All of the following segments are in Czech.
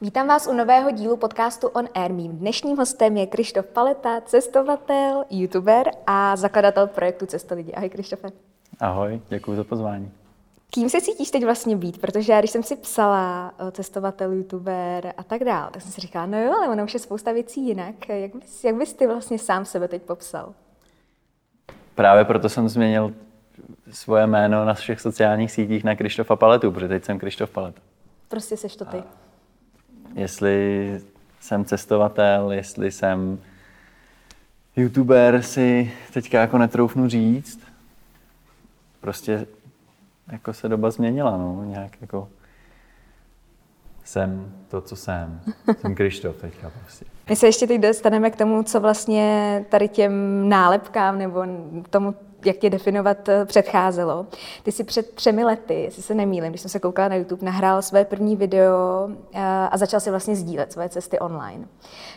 Vítám vás u nového dílu podcastu On Air. Mým dnešním hostem je Krištof Paleta, cestovatel, youtuber a zakladatel projektu Cesto lidi. Ahoj Krištofe. Ahoj, děkuji za pozvání. Kým se cítíš teď vlastně být? Protože já, když jsem si psala o cestovatel, youtuber a tak dále, tak jsem si říkala, no jo, ale ono už je spousta věcí jinak. Jak bys, jak bys ty vlastně sám sebe teď popsal? Právě proto jsem změnil svoje jméno na všech sociálních sítích na Krištofa Paletu, protože teď jsem Krištof Paleta. Prostě seš to ty. Jestli jsem cestovatel, jestli jsem youtuber, si teďka jako netroufnu říct. Prostě jako se doba změnila, no, nějak jako jsem to, co jsem. Jsem Krištof teďka prostě. My se ještě teď dostaneme k tomu, co vlastně tady těm nálepkám nebo tomu, jak tě definovat eh, předcházelo. Ty si před třemi lety, jestli se nemýlím, když jsem se koukala na YouTube, nahrál své první video eh, a začal si vlastně sdílet své cesty online.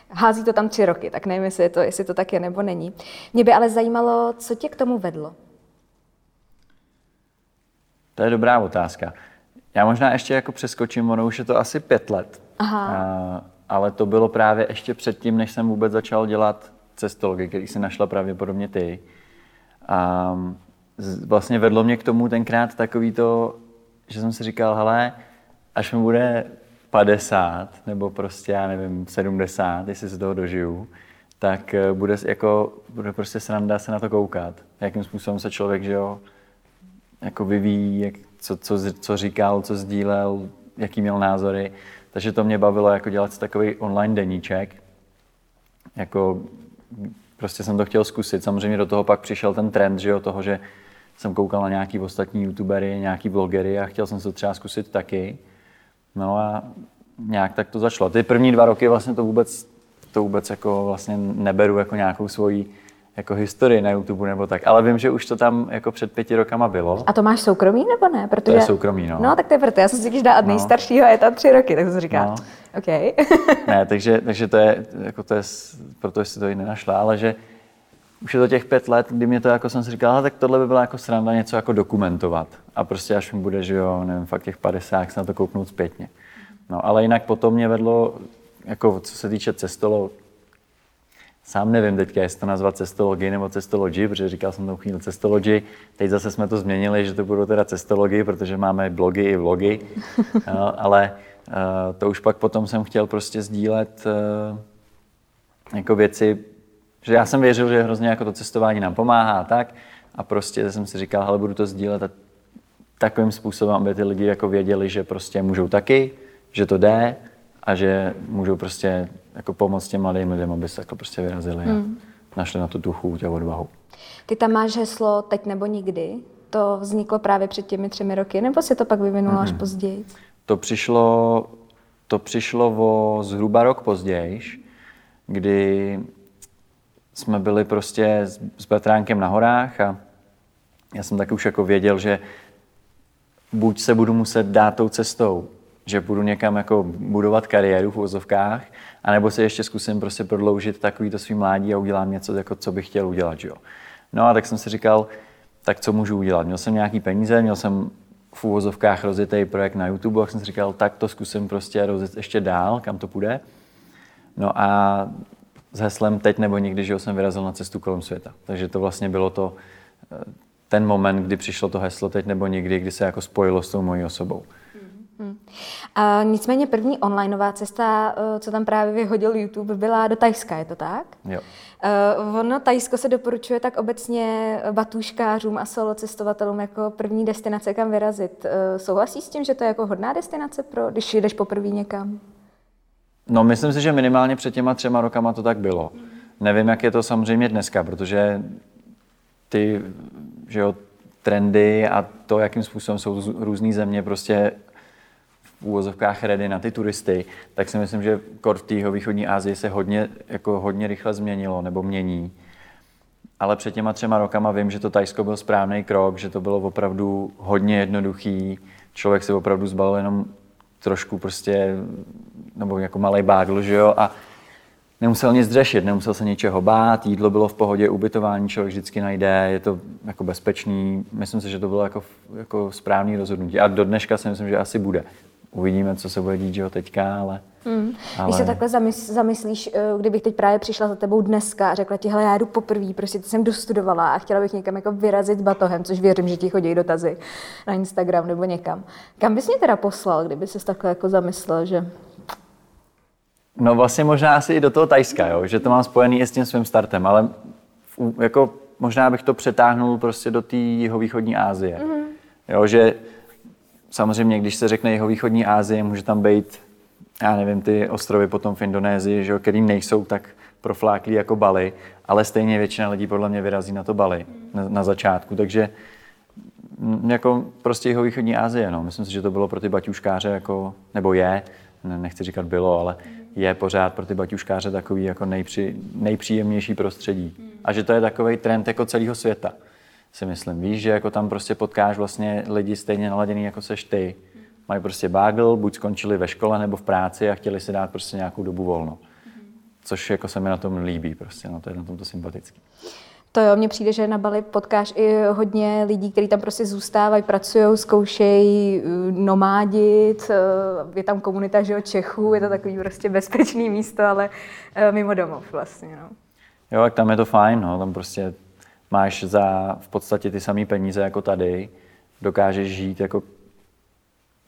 Hází to tam tři roky, tak nevím, jestli, je to, jestli to tak je nebo není. Mě by ale zajímalo, co tě k tomu vedlo. To je dobrá otázka. Já možná ještě jako přeskočím, ono už je to asi pět let. Aha. A, ale to bylo právě ještě předtím, než jsem vůbec začal dělat cestology, který si našla pravděpodobně ty. A vlastně vedlo mě k tomu tenkrát takový to, že jsem si říkal, hele, až mi bude 50, nebo prostě, já nevím, 70, jestli se toho dožiju, tak eh, bude, jako, bude prostě sranda se na to koukat. Jakým způsobem se člověk, že jo, jako vyvíjí, jak, co, co, co říkal, co sdílel, jaký měl názory. Takže to mě bavilo jako dělat takový online deníček. Jako, prostě jsem to chtěl zkusit. Samozřejmě do toho pak přišel ten trend, že jo, toho, že jsem koukal na nějaký ostatní youtubery, nějaký blogery a chtěl jsem se třeba zkusit taky. No a nějak tak to začalo. Ty první dva roky vlastně to vůbec, to vůbec jako vlastně neberu jako nějakou svoji jako historii na YouTube nebo tak, ale vím, že už to tam jako před pěti rokama bylo. A to máš soukromý nebo ne? Protože... je soukromý, no. No, tak to je proto. Já jsem si když dát nejstaršího a je tam tři roky, tak jsem říkala, No. OK. Ne, takže, takže to je, jako to je, proto si to i nenašla, ale že už je to těch pět let, kdy mě to jako jsem si říkal, "Hele, tak tohle by byla jako sranda něco jako dokumentovat. A prostě až mi bude, že jo, nevím, fakt těch 50, se na to kouknout zpětně. No, ale jinak potom mě vedlo, jako co se týče cestolo, sám nevím teďka, jestli to nazvat cestology nebo cestology, protože říkal jsem to chvíli cestology. Teď zase jsme to změnili, že to budou teda cestology, protože máme blogy i vlogy. no, ale uh, to už pak potom jsem chtěl prostě sdílet uh, jako věci, že já jsem věřil, že hrozně jako to cestování nám pomáhá a tak. A prostě jsem si říkal, hele, budu to sdílet a takovým způsobem, aby ty lidi jako věděli, že prostě můžou taky, že to jde a že můžou prostě jako pomoct těm mladým lidem, aby se jako prostě vyrazili a našli na tu chuť a odvahu. Ty tam máš heslo teď nebo nikdy. To vzniklo právě před těmi třemi roky, nebo se to pak vyvinulo až později? To přišlo, to přišlo o zhruba rok později, kdy jsme byli prostě s, s Petránkem na horách a já jsem taky už jako věděl, že buď se budu muset dát tou cestou, že budu někam jako budovat kariéru v uvozovkách, anebo se ještě zkusím prostě prodloužit takový to svý mládí a udělám něco, jako co bych chtěl udělat. Že jo. No a tak jsem si říkal, tak co můžu udělat? Měl jsem nějaký peníze, měl jsem v úvozovkách rozjetý projekt na YouTube, tak jsem si říkal, tak to zkusím prostě rozjet ještě dál, kam to půjde. No a s heslem teď nebo nikdy, že jsem vyrazil na cestu kolem světa. Takže to vlastně bylo to, eh, ten moment, kdy přišlo to heslo teď nebo nikdy, kdy se jako spojilo s tou mojí osobou. A nicméně první onlineová cesta, eh, co tam právě vyhodil YouTube, byla do Tajska, je to tak? Jo. Uh, ono, Tajsko se doporučuje tak obecně batůškářům a solo cestovatelům jako první destinace, kam vyrazit. Uh, souhlasí s tím, že to je jako hodná destinace, pro, když jdeš poprvé někam? No, myslím si, že minimálně před těma třema rokama to tak bylo. Nevím, jak je to samozřejmě dneska, protože ty že jo, trendy a to, jakým způsobem jsou různý země prostě úvozovkách ready na ty turisty, tak si myslím, že kor v té východní Asii se hodně, jako hodně rychle změnilo nebo mění. Ale před těma třema rokama vím, že to Tajsko byl správný krok, že to bylo opravdu hodně jednoduchý. Člověk si opravdu zbalil jenom trošku prostě, nebo jako malý bágl, že jo, a nemusel nic řešit, nemusel se ničeho bát, jídlo bylo v pohodě, ubytování člověk vždycky najde, je to jako bezpečný. Myslím si, že to bylo jako, jako správný rozhodnutí. A do dneška si myslím, že asi bude. Uvidíme, co se bude dít, že jo, teďka, ale... Mm. Ale... Když se takhle zamys- zamyslíš, eh, kdybych teď právě přišla za tebou dneska a řekla ti, hele, já jdu poprvé, prostě ty jsem dostudovala a chtěla bych někam jako vyrazit batohem, což věřím, že ti chodí dotazy na Instagram nebo někam. Kam bys mě teda poslal, kdyby se takhle jako zamyslel, že No vlastně možná asi i do toho Tajska, jo? že to mám spojený i s tím svým startem, ale jako možná bych to přetáhnul prostě do té jihovýchodní Asie. Mm-hmm. Jo, že samozřejmě, když se řekne jihovýchodní Asie, může tam být, já nevím, ty ostrovy potom v Indonésii, že který nejsou tak profláklí jako Bali, ale stejně většina lidí podle mě vyrazí na to Bali na, na začátku, takže jako prostě jihovýchodní Asie, no. Myslím si, že to bylo pro ty baťuškáře jako, nebo je, nechci říkat bylo, ale je pořád pro ty baťuškáře takový jako nejpři, nejpříjemnější prostředí. A že to je takový trend jako celého světa, si myslím. Víš, že jako tam prostě potkáš vlastně lidi stejně naladěný jako seš ty. Mají prostě bagel, buď skončili ve škole nebo v práci a chtěli si dát prostě nějakou dobu volno. Což jako se mi na tom líbí prostě, no to je na tom to sympatický. To jo, mně přijde, že na Bali potkáš i hodně lidí, kteří tam prostě zůstávají, pracují, zkoušejí eh, nomádit, eh, je tam komunita že, Čechů, je to takový prostě bezpečný místo, ale eh, mimo domov vlastně. No. Jo, tak tam je to fajn, no, tam prostě máš za v podstatě ty samé peníze jako tady, dokážeš žít jako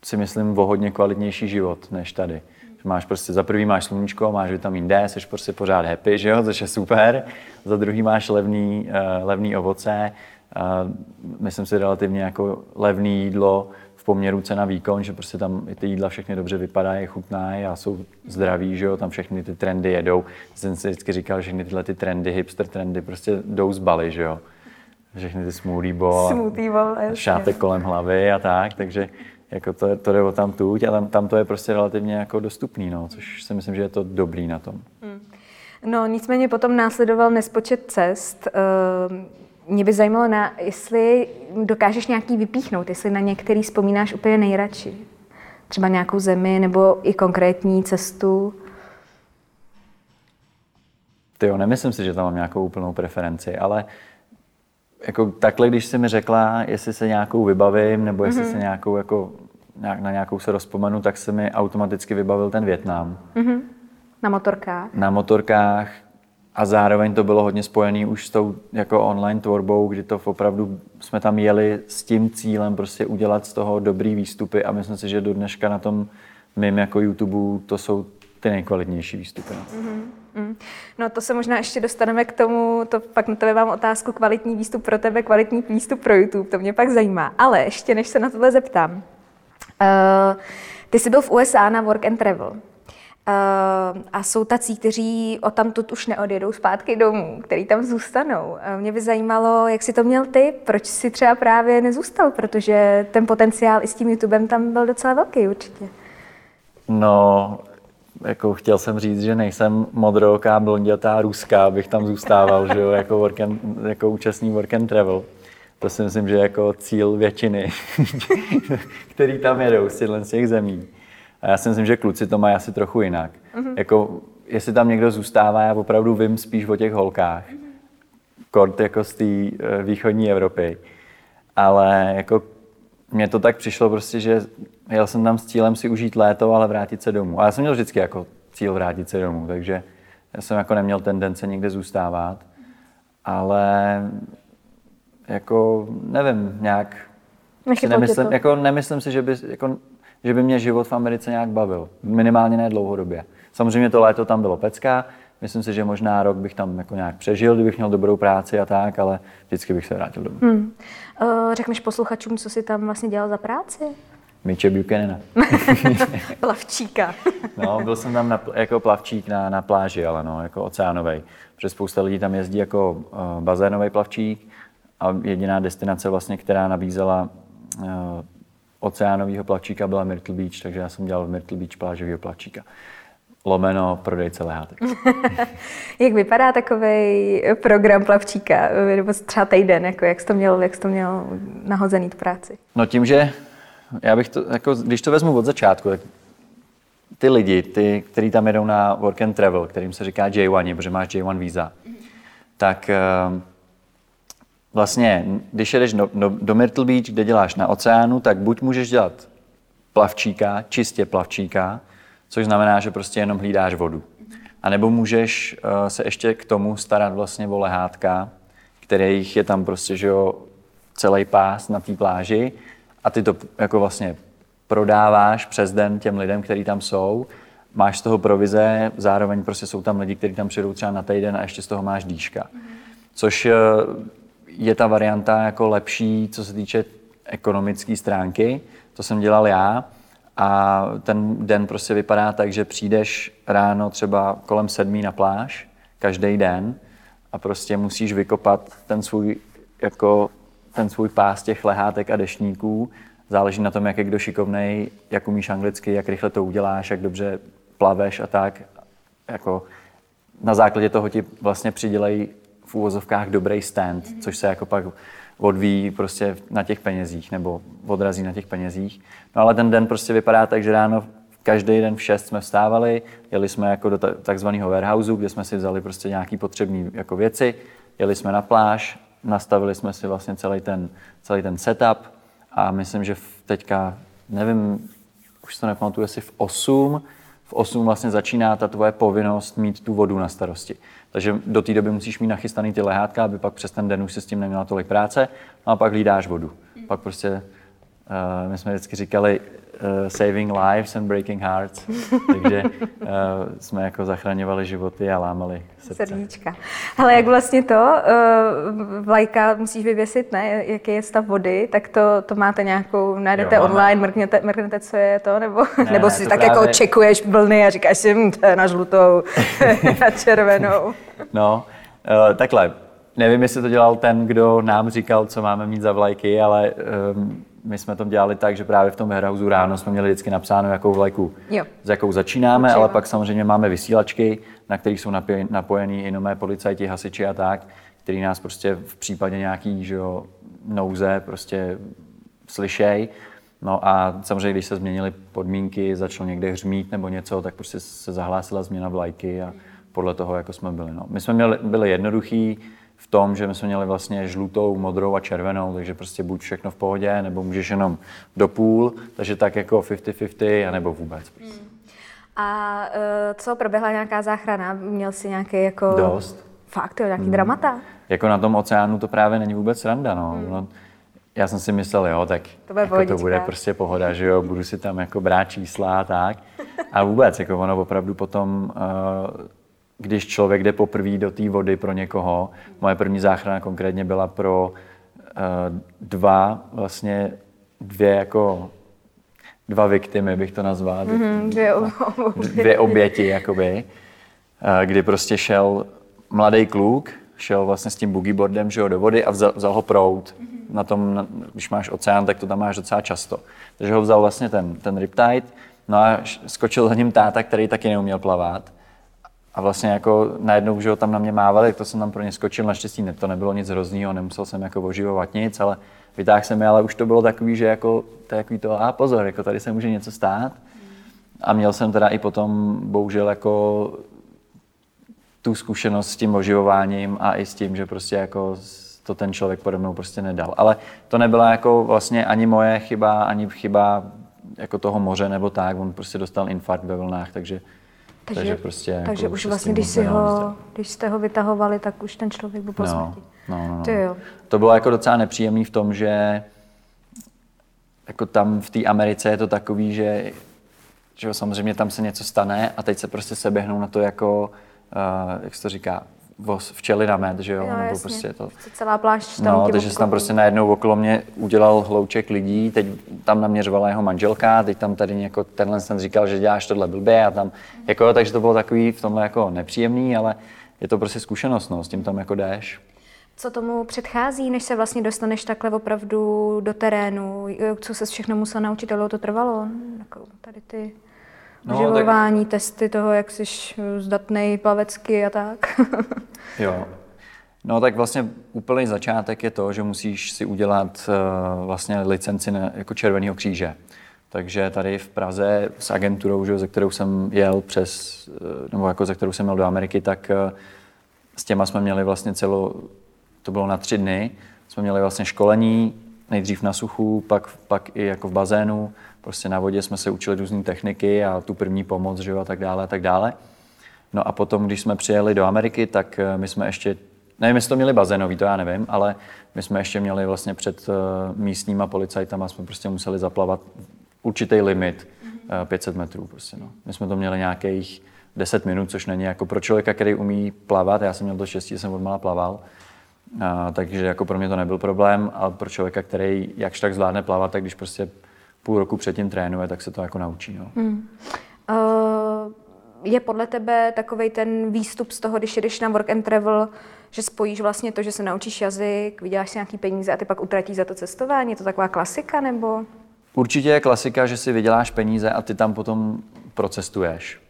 si myslím o hodně kvalitnější život než tady máš prostě za prvý máš sluníčko, máš vitamin D, jsi prostě pořád happy, že jo, což je super. Za druhý máš levný, uh, levný ovoce, uh, myslím si relativně jako levný jídlo poměru cena výkon, že prostě tam i ty jídla všechny dobře vypadají, chutnají a jsou zdraví, že jo, tam všechny ty trendy jedou. Jsem si vždycky říkal, že všechny tyhle ty trendy, hipster trendy prostě jdou z Bali, že jo. Všechny ty smoothie bowl, smoothie bowl šátek kolem hlavy a tak, takže jako to, to jde o tam tuť a tam, tam to je prostě relativně jako dostupný, no, což si myslím, že je to dobrý na tom. Hmm. No nicméně potom následoval nespočet cest. Ehm, mě by zajímalo, na, jestli dokážeš nějaký vypíchnout, jestli na některý vzpomínáš úplně nejradši. Třeba nějakou zemi nebo i konkrétní cestu. Ty jo, nemyslím si, že tam mám nějakou úplnou preferenci, ale jako takhle, když jsi mi řekla, jestli se nějakou vybavím, nebo jestli mm-hmm. se nějakou jako, nějak, na nějakou se rozpomenu, tak se mi automaticky vybavil ten Větnam. Mm-hmm. Na motorkách? Na motorkách a zároveň to bylo hodně spojené už s tou jako online tvorbou, kdy to opravdu jsme tam jeli s tím cílem prostě udělat z toho dobrý výstupy a myslím si, že do dneška na tom mým jako YouTube to jsou ty nejkvalitnější výstupy. Mm-hmm. Mm. No to se možná ještě dostaneme k tomu, to pak na tebe mám otázku, kvalitní výstup pro tebe, kvalitní výstup pro YouTube, to mě pak zajímá. Ale ještě než se na tohle zeptám, uh, ty jsi byl v USA na Work and Travel. Uh, a jsou tací, kteří o tamtud už neodjedou zpátky domů, který tam zůstanou. Uh, mě by zajímalo, jak jsi to měl ty, proč jsi třeba právě nezůstal, protože ten potenciál i s tím YouTubem tam byl docela velký určitě. No, jako chtěl jsem říct, že nejsem modrooká, blondětá, ruská, abych tam zůstával, že jo, jako, work and, jako účastní work and travel. To si myslím, že jako cíl většiny, který tam jedou z těch zemí. A já si myslím, že kluci to mají asi trochu jinak. Mm-hmm. Jako, jestli tam někdo zůstává, já opravdu vím spíš o těch holkách. Kort jako z té eh, východní Evropy. Ale jako mně to tak přišlo prostě, že jel jsem tam s cílem si užít léto, ale vrátit se domů. A já jsem měl vždycky jako cíl vrátit se domů, takže já jsem jako neměl tendence někde zůstávat. Ale jako nevím, nějak si nemyslím, jako nemyslím si, že by, jako, že by mě život v Americe nějak bavil. Minimálně ne dlouhodobě. Samozřejmě to léto tam bylo pecka, Myslím si, že možná rok bych tam jako nějak přežil, kdybych měl dobrou práci a tak, ale vždycky bych se vrátil domů. Hmm. Uh, řekneš posluchačům, co jsi tam vlastně dělal za práci? Miče Buchanana. plavčíka. no, byl jsem tam na, jako plavčík na, na pláži, ale no, jako oceánový. Protože spousta lidí tam jezdí jako uh, bazénový plavčík a jediná destinace vlastně, která nabízela uh, oceánového plavčíka byla Myrtle Beach, takže já jsem dělal v Myrtle Beach plážového plavčíka lomeno prodejce lehátek. jak vypadá takový program plavčíka, nebo třeba týden, jako jak jsi to měl, jak jsi to měl nahozený tu práci? No tím, že já bych to, jako, když to vezmu od začátku, tak ty lidi, ty, kteří tam jedou na work and travel, kterým se říká J1, protože máš J1 víza, tak eh, vlastně, když jedeš do, do, do Myrtle Beach, kde děláš na oceánu, tak buď můžeš dělat plavčíka, čistě plavčíka, což znamená, že prostě jenom hlídáš vodu. A nebo můžeš uh, se ještě k tomu starat vlastně o lehátka, kterých je tam prostě, že jo, celý pás na té pláži a ty to jako vlastně prodáváš přes den těm lidem, kteří tam jsou, máš z toho provize, zároveň prostě jsou tam lidi, kteří tam přijdou třeba na týden a ještě z toho máš dýška. Což eh, je ta varianta jako lepší, co se týče ekonomické stránky. To jsem dělal já a ten den prostě vypadá tak, že přijdeš ráno třeba kolem sedmí na pláž, každý den a prostě musíš vykopat ten svůj, jako, ten svůj pás těch lehátek a dešníků. Záleží na tom, jak je kdo šikovnej, jak umíš anglicky, jak rychle to uděláš, jak dobře plaveš a tak. Jako, na základě toho ti vlastně přidělají v úvozovkách dobrý stand, což se jako pak odvíjí prostě na těch penězích nebo odrazí na těch penězích. No ale ten den prostě vypadá tak, že ráno každý den v 6 jsme vstávali, jeli jsme jako do takzvaného warehouseu, kde jsme si vzali prostě nějaké potřebné jako věci, jeli jsme na pláž, nastavili jsme si vlastně celý ten, celý ten setup a myslím, že teďka, nevím, už to nepamatuju, jestli v 8, v 8 vlastně začíná ta tvoje povinnost mít tu vodu na starosti. Takže do té doby musíš mít nachystaný ty lehátka, aby pak přes ten den už se s tím neměla tolik práce, no a pak hlídáš vodu. Pak prostě, uh, my jsme vždycky říkali, uh, saving lives and breaking hearts. Takže uh, jsme jako zachraňovali životy a lámali srdce. Srdíčka. Ale jak vlastně to, uh, vlajka musíš vyvěsit, ne? Jaký je stav vody, tak to, to máte nějakou, najdete jo, online, mrkněte, mrkněte, co je to, nebo, ne, nebo si tak jako právě... jako čekuješ vlny a říkáš si, hm, to je na žlutou, na červenou. No, uh, takhle. Nevím, jestli to dělal ten, kdo nám říkal, co máme mít za vlajky, ale um, my jsme to dělali tak, že právě v tom warehouse ráno jsme měli vždycky napsáno, jakou vlajku, jo. s jakou začínáme, Určitě. ale pak samozřejmě máme vysílačky, na kterých jsou napojení i nové policajti, hasiči a tak, který nás prostě v případě nějaký že jo, nouze prostě slyšej. No a samozřejmě, když se změnily podmínky, začalo někde hřmít nebo něco, tak prostě se zahlásila změna vlajky a podle toho, jako jsme byli. No. My jsme měli, byli jednoduchý, v tom, že my jsme měli vlastně žlutou, modrou a červenou, takže prostě buď všechno v pohodě, nebo můžeš jenom do půl, takže tak jako 50-50, anebo vůbec. Prostě. Hmm. A uh, co, proběhla nějaká záchrana? Měl jsi nějaký jako... Dost. Fakt, jo, nějaký hmm. dramata? Jako na tom oceánu to právě není vůbec randa, no. Hmm. no já jsem si myslel, jo, tak to bude, jako to bude prostě pohoda, že jo, budu si tam jako brát čísla a tak. A vůbec, jako ono opravdu potom uh, když člověk jde poprvé do té vody pro někoho. Moje první záchrana konkrétně byla pro uh, dva, vlastně dvě jako dva viktimy, bych to nazval. Mm-hmm, dvě, oběti. dvě oběti, jakoby, uh, kdy prostě šel mladý kluk, šel vlastně s tím boogieboardem že jo, do vody a vzal, vzal ho prout. Mm-hmm. Na tom, na, když máš oceán, tak to tam máš docela často. Takže ho vzal vlastně ten, ten riptide, no a skočil za ním táta, který taky neuměl plavat a vlastně jako najednou, že ho tam na mě mávali, to jsem tam pro ně skočil, naštěstí ne, to nebylo nic hroznýho, nemusel jsem jako oživovat nic, ale vytáhl jsem je, ale už to bylo takový, že jako, takový to, a pozor, jako tady se může něco stát. A měl jsem teda i potom, bohužel, jako tu zkušenost s tím oživováním a i s tím, že prostě jako to ten člověk pode mnou prostě nedal. Ale to nebyla jako vlastně ani moje chyba, ani chyba jako toho moře nebo tak, on prostě dostal infarkt ve vlnách, takže takže, takže, prostě jako takže jako už vlastně, když, si ho, když jste ho vytahovali, tak už ten člověk byl po no, smrti. No, no, no. To, jo. to bylo jako docela nepříjemný v tom, že jako tam v té Americe je to takový, že, že samozřejmě tam se něco stane a teď se prostě seběhnou na to jako, uh, jak se to říká, včely na med, že jo? jo Nebo jasně. prostě to. Celá plášť tam No, takže se tam prostě najednou okolo mě udělal hlouček lidí, teď tam naměřovala jeho manželka, teď tam tady jako tenhle ten říkal, že děláš tohle blbě a tam, jako, takže to bylo takový v tomhle jako nepříjemný, ale je to prostě zkušenost, no, s tím tam jako jdeš. Co tomu předchází, než se vlastně dostaneš takhle opravdu do terénu? Co se všechno musel naučit, ale to trvalo? Jako tady ty no, živování, tak... testy toho, jak jsi zdatný plavecky a tak. jo. No tak vlastně úplný začátek je to, že musíš si udělat uh, vlastně licenci na, jako Červeného kříže. Takže tady v Praze s agenturou, že, ze kterou jsem jel přes, eh, nebo jako ze kterou jsem jel do Ameriky, tak eh, s těma jsme měli vlastně celou, to bylo na tři dny, jsme měli vlastně školení, nejdřív na suchu, pak, pak i jako v bazénu, prostě na vodě jsme se učili různé techniky a tu první pomoc, že jo, a tak dále, a tak dále. No a potom, když jsme přijeli do Ameriky, tak eh, my jsme ještě, nevím, jestli to měli bazénový, to já nevím, ale my jsme ještě měli vlastně před místníma policajtama, jsme prostě museli zaplavat určitý limit, 500 eh, metrů prostě, no. My jsme to měli nějakých 10 minut, což není jako pro člověka, který umí plavat, já jsem měl to štěstí, že jsem odmala plaval, a, takže jako pro mě to nebyl problém, ale pro člověka, který jakž tak zvládne plavat, tak když prostě půl roku předtím trénuje, tak se to jako naučí. No. Hmm. Uh, je podle tebe takový ten výstup z toho, když jdeš na work and travel, že spojíš vlastně to, že se naučíš jazyk, vyděláš si nějaký peníze a ty pak utratíš za to cestování? Je to taková klasika nebo? Určitě je klasika, že si vyděláš peníze a ty tam potom procestuješ.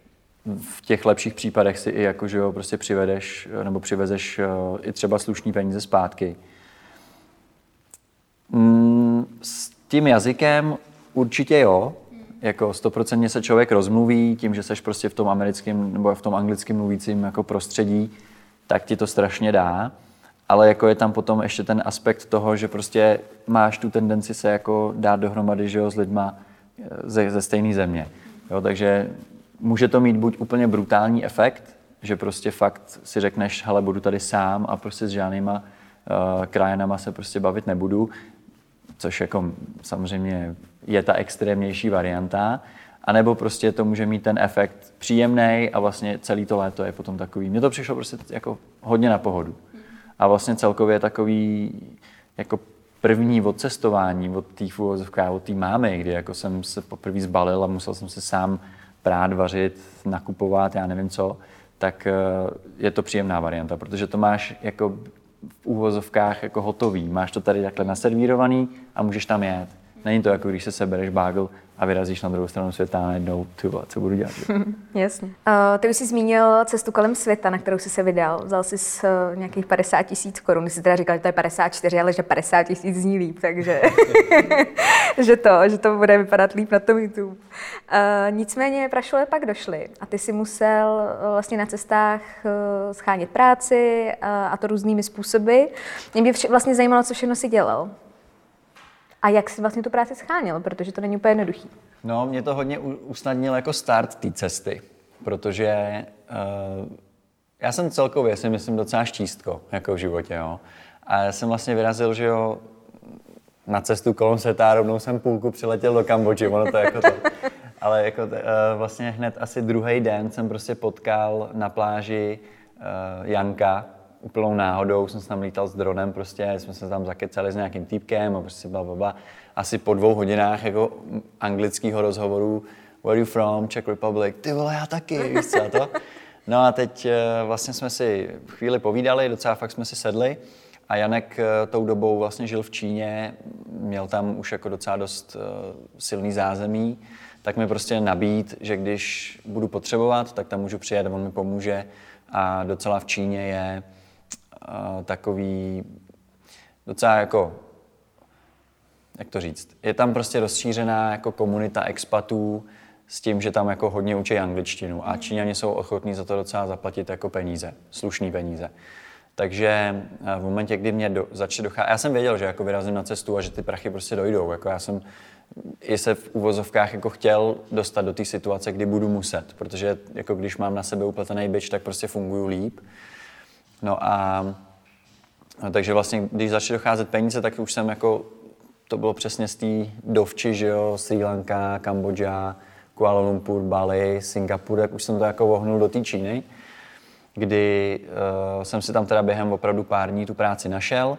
V těch lepších případech si i jako, že jo, prostě přivedeš nebo přivezeš eh, i třeba slušný peníze zpátky. Mm, s tím jazykem určitě jo, jako stoprocentně se člověk rozmluví tím, že seš prostě v tom americkém nebo v tom anglickém mluvícím jako prostředí, tak ti to strašně dá ale jako je tam potom ještě ten aspekt toho, že prostě máš tu tendenci se jako dát dohromady že jo, s lidma eh, ze, ze stejné země. Jo, takže může to mít buď úplně brutální efekt, že prostě fakt si řekneš, hele, budu tady sám a prostě s žádnýma uh, krajanama se prostě bavit nebudu, což jako samozřejmě je ta extrémnější varianta, a nebo prostě to může mít ten efekt příjemný a vlastně celý to léto je potom takový. Mně to přišlo prostě jako hodně na pohodu. A vlastně celkově takový jako první odcestování od té od té mámy, kdy jako jsem se poprvé zbalil a musel jsem se sám prát, vařit, nakupovat, já nevím co, tak eh, je to příjemná varianta, protože to máš jako v úvozovkách jako hotový. Máš to tady takhle naservírovaný a můžeš tam jet. Není to jako když se sebereš bagel a vyrazíš na druhou stranu světa a najednou, ty co budu dělat? Jasně. Uh, ty už jsi zmínil cestu kolem světa, na kterou jsi se vydal. Vzal jsi z uh, nějakých 50 tisíc korun. Jsi teda říkal, že to je 54, ale že 50 tisíc zní líp, takže že, to, že to bude vypadat líp na tom YouTube. Uh, nicméně prašule pak došly a ty si musel uh, vlastně na cestách uh, schánět práci uh, a to různými způsoby. Mě by vlastně zajímalo, co všechno si dělal. A jak jsi vlastně tu práci scháněl, protože to není úplně jednoduchý? No, mě to hodně usnadnil jako start té cesty, protože uh, já jsem celkově si myslím docela štístko jako v životě, jo. A já jsem vlastně vyrazil, že jo, na cestu kolem světa rovnou jsem půlku přiletěl do Kambodži, ono to jako to. Ale jako uh, vlastně hned asi druhý den jsem prostě potkal na pláži uh, Janka, úplnou náhodou jsem se tam lítal s dronem, prostě jsme se tam zakecali s nějakým týpkem a prostě bla, bla, bla. Asi po dvou hodinách jako anglického rozhovoru Where are you from? Czech Republic. Ty vole, já taky, víš co to? No a teď eh, vlastně jsme si chvíli povídali, docela fakt jsme si sedli a Janek eh, tou dobou vlastně žil v Číně, měl tam už jako docela dost eh, silný zázemí, tak mi prostě nabít, že když budu potřebovat, tak tam můžu přijet, on mi pomůže a docela v Číně je takový docela jako, jak to říct, je tam prostě rozšířená jako komunita expatů s tím, že tam jako hodně učí angličtinu a hmm. Číňani jsou ochotní za to docela zaplatit jako peníze, slušný peníze. Takže v momentě, kdy mě do, začne docházet, já jsem věděl, že jako vyrazím na cestu a že ty prachy prostě dojdou. Jako já jsem i se v uvozovkách jako chtěl dostat do té situace, kdy budu muset, protože jako když mám na sebe upletený byč, tak prostě funguju líp. No a, a takže vlastně, když začaly docházet peníze, tak už jsem jako, to bylo přesně z té dovči, že jo, Sri Lanka, Kambodža, Kuala Lumpur, Bali, Singapur, tak už jsem to jako vohnul do té Číny, kdy uh, jsem si tam teda během opravdu pár dní tu práci našel.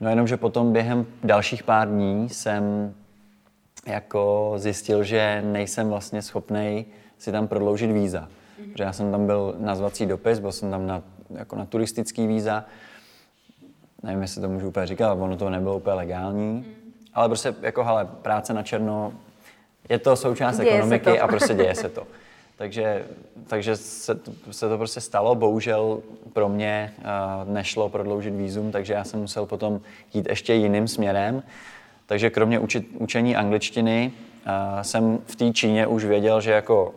No jenom, že potom během dalších pár dní jsem jako zjistil, že nejsem vlastně schopný si tam prodloužit víza. Protože já jsem tam byl nazvací dopis, byl jsem tam na jako na turistický víza. Nevím, jestli to můžu úplně říkat, ono to nebylo úplně legální. Mm. Ale prostě jako, hele, práce na černo, je to součást děje ekonomiky to. a prostě děje se to. Takže, takže se, to, se to prostě stalo. Bohužel pro mě uh, nešlo prodloužit výzum, takže já jsem musel potom jít ještě jiným směrem. Takže kromě učit, učení angličtiny a jsem v té Číně už věděl, že jako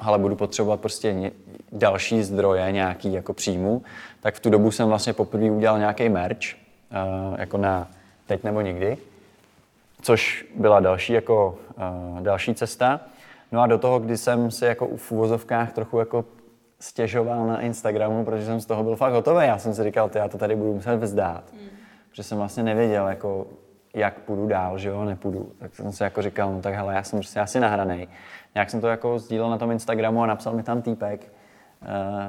ale budu potřebovat prostě další zdroje nějaký jako příjmu, tak v tu dobu jsem vlastně poprvé udělal nějaký merch, uh, jako na teď nebo nikdy, což byla další jako uh, další cesta. No a do toho, kdy jsem si jako v uvozovkách trochu jako stěžoval na Instagramu, protože jsem z toho byl fakt hotový. Já jsem si říkal, ty, já to tady budu muset vzdát. Mm. Protože jsem vlastně nevěděl, jako, jak půjdu dál, že jo, nepůjdu. Tak jsem si jako říkal, no tak hele, já jsem prostě asi nahranej. Nějak jsem to jako sdílel na tom Instagramu a napsal mi tam týpek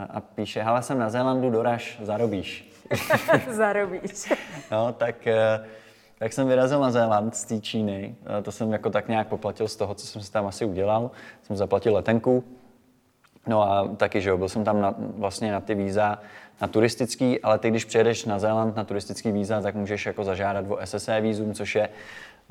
a píše, hele, jsem na Zélandu, doraž, zarobíš. zarobíš. no, tak, uh, tak jsem vyrazil na Zéland z té Číny. Uh, to jsem jako tak nějak poplatil z toho, co jsem si tam asi udělal. Jsem zaplatil letenku, No a taky, že jo, byl jsem tam na, vlastně na ty víza na turistický, ale ty, když přijedeš na Zéland na turistický víza, tak můžeš jako zažádat o SSE vízum, což je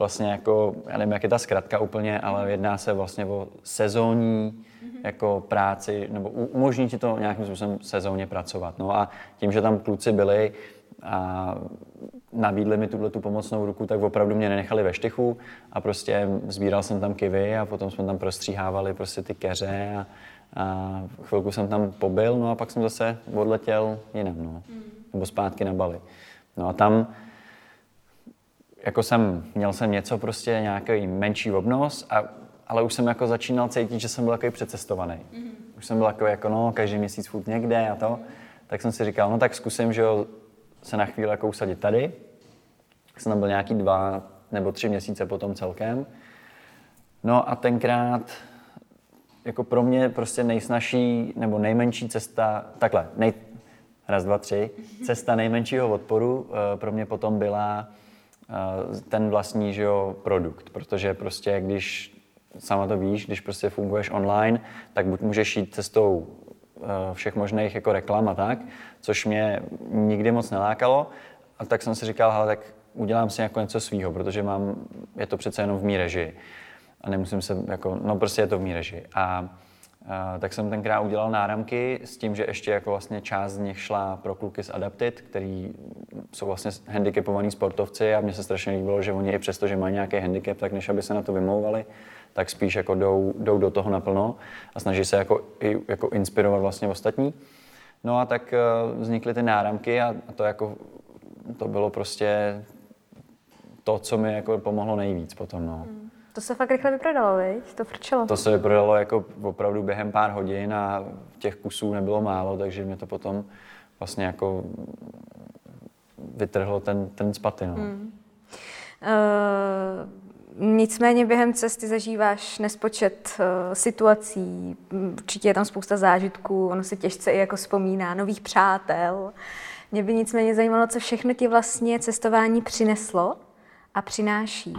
vlastně jako, já nevím, jak je ta zkratka úplně, ale jedná se vlastně o sezónní mm-hmm. jako práci, nebo umožní ti to nějakým způsobem sezónně pracovat. No a tím, že tam kluci byli a nabídli mi tuhle tu pomocnou ruku, tak opravdu mě nenechali ve štychu a prostě sbíral jsem tam kivy a potom jsme tam prostříhávali prostě ty keře a, a chvilku jsem tam pobyl, no a pak jsem zase odletěl jinam, no. Mm. Nebo zpátky na Bali. No a tam jako jsem, měl jsem něco prostě, nějaký menší obnos, a, ale už jsem jako začínal cítit, že jsem byl takový přecestovaný. Mm. Už jsem byl takový jako, no, každý měsíc furt někde a to. Tak jsem si říkal, no tak zkusím, že jo, se na chvíli jako usadit tady. Tak jsem tam byl nějaký dva nebo tři měsíce potom celkem. No a tenkrát jako pro mě prostě nejsnažší nebo nejmenší cesta, takhle, nej, raz, dva, tři, cesta nejmenšího odporu eh, pro mě potom byla ten vlastní že jo, produkt, protože prostě když sama to víš, když prostě funguješ online, tak buď můžeš jít cestou eh, všech možných jako reklam a tak, což mě nikdy moc nelákalo. A tak jsem si říkal, hele, tak udělám si jako něco svýho, protože mám, je to přece jenom v mý režii a nemusím se, jako, no prostě je to v mý režii. A tak jsem tenkrát udělal náramky s tím, že ještě jako vlastně část z nich šla pro kluky z Adapted, který jsou vlastně handicapovaní sportovci a mně se strašně líbilo, že oni i přesto, že mají nějaký handicap, tak než aby se na to vymlouvali, tak spíš jako jdou, jdou do toho naplno a snaží se jako, jako inspirovat vlastně ostatní. No a tak uh, vznikly ty náramky a, a to jako to bylo prostě to, co mi jako pomohlo nejvíc potom. No. Mm. To se fakt rychle vyprodalo, viď? To frčelo. To se vyprodalo jako opravdu během pár hodin a těch kusů nebylo málo, takže mě to potom vlastně jako vytrhlo ten, ten spaty. No. Hmm. Uh, nicméně během cesty zažíváš nespočet uh, situací, určitě je tam spousta zážitků, ono se těžce i jako vzpomíná, nových přátel. Mě by nicméně zajímalo, co všechno ti vlastně cestování přineslo a přináší.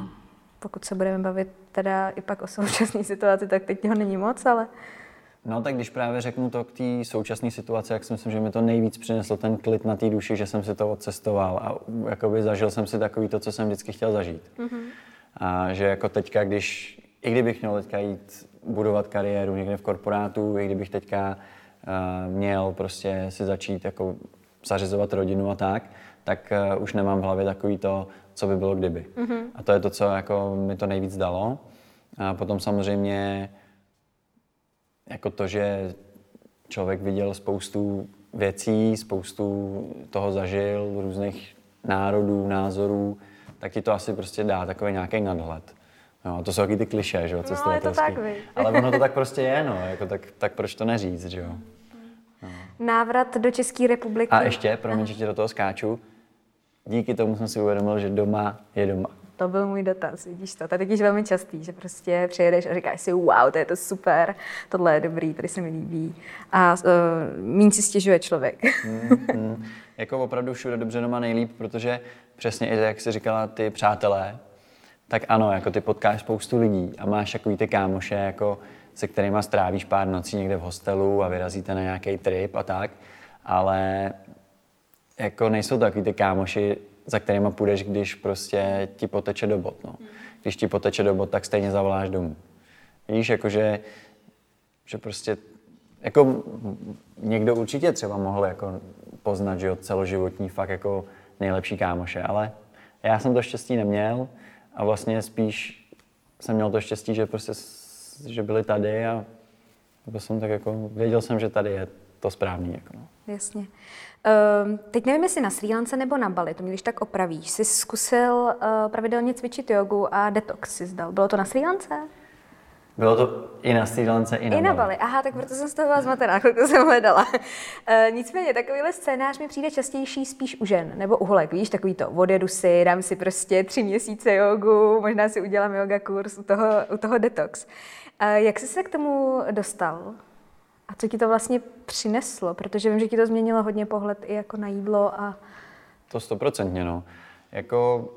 Pokud se budeme bavit teda i pak o současné situaci, tak teď toho není moc, ale... No tak když právě řeknu to k té současné situaci, jak si myslím, že mi to nejvíc přineslo ten klid na té duši, že jsem si to odcestoval a jakoby zažil jsem si takový to, co jsem vždycky chtěl zažít. Mm-hmm. A že jako teďka, když, i kdybych měl teďka jít budovat kariéru někde v korporátu, i kdybych teďka uh, měl prostě si začít jako zařizovat rodinu a tak, tak uh, už nemám v hlavě takový to, co by bylo kdyby. Mm-hmm. A to je to, co jako mi to nejvíc dalo. A potom samozřejmě jako to, že člověk viděl spoustu věcí, spoustu toho zažil, různých národů, názorů, tak ti to asi prostě dá takový nějaký nadhled. No, a to jsou taky ty kliše, že jo, no, je to tak, Ale ono to tak prostě je, no, jako tak, tak proč to neříct, že jo. No. Návrat do České republiky. A ještě, promiň, že ti do toho skáču, díky tomu jsem si uvědomil, že doma je doma. To byl můj dotaz, vidíš to. To je totiž velmi častý, že prostě přijedeš a říkáš si, wow, to je to super, tohle je dobrý, tady se mi líbí. A uh, míň si stěžuje člověk. mm, mm. Jako opravdu všude dobře doma nejlíp, protože přesně i jak jsi říkala, ty přátelé, tak ano, jako ty potkáš spoustu lidí a máš takový ty kámoše, jako se kterými strávíš pár nocí někde v hostelu a vyrazíte na nějaký trip a tak, ale jako nejsou takový ty kámoši, za kterými půjdeš, když prostě ti poteče do bot. No. Když ti poteče do bot, tak stejně zavoláš domů. Víš, jakože že prostě jako někdo určitě třeba mohl jako poznat, že jo, celoživotní fakt jako nejlepší kámoše, ale já jsem to štěstí neměl a vlastně spíš jsem měl to štěstí, že prostě, že byli tady a byl jsem tak jako, věděl jsem, že tady je to správný. Jako no. Jasně. Um, teď nevím, jestli na Sri Lance nebo na Bali, to mi když tak opravíš. Jsi zkusil uh, pravidelně cvičit jogu a detox si zdal. Bylo to na Sri Lance? Bylo to i na Sri Lance, i na, I na Bali. Aha, tak proto jsem z toho byla zmatená, chvilku jsem hledala. Uh, nicméně, takovýhle scénář mi přijde častější spíš u žen, nebo u holek, víš, takový to, odjedu si, dám si prostě tři měsíce jogu, možná si udělám yoga kurz u toho, u toho detox. Uh, jak jsi se k tomu dostal? A co ti to vlastně přineslo? Protože vím, že ti to změnilo hodně pohled i jako na jídlo a To stoprocentně, no. Jako,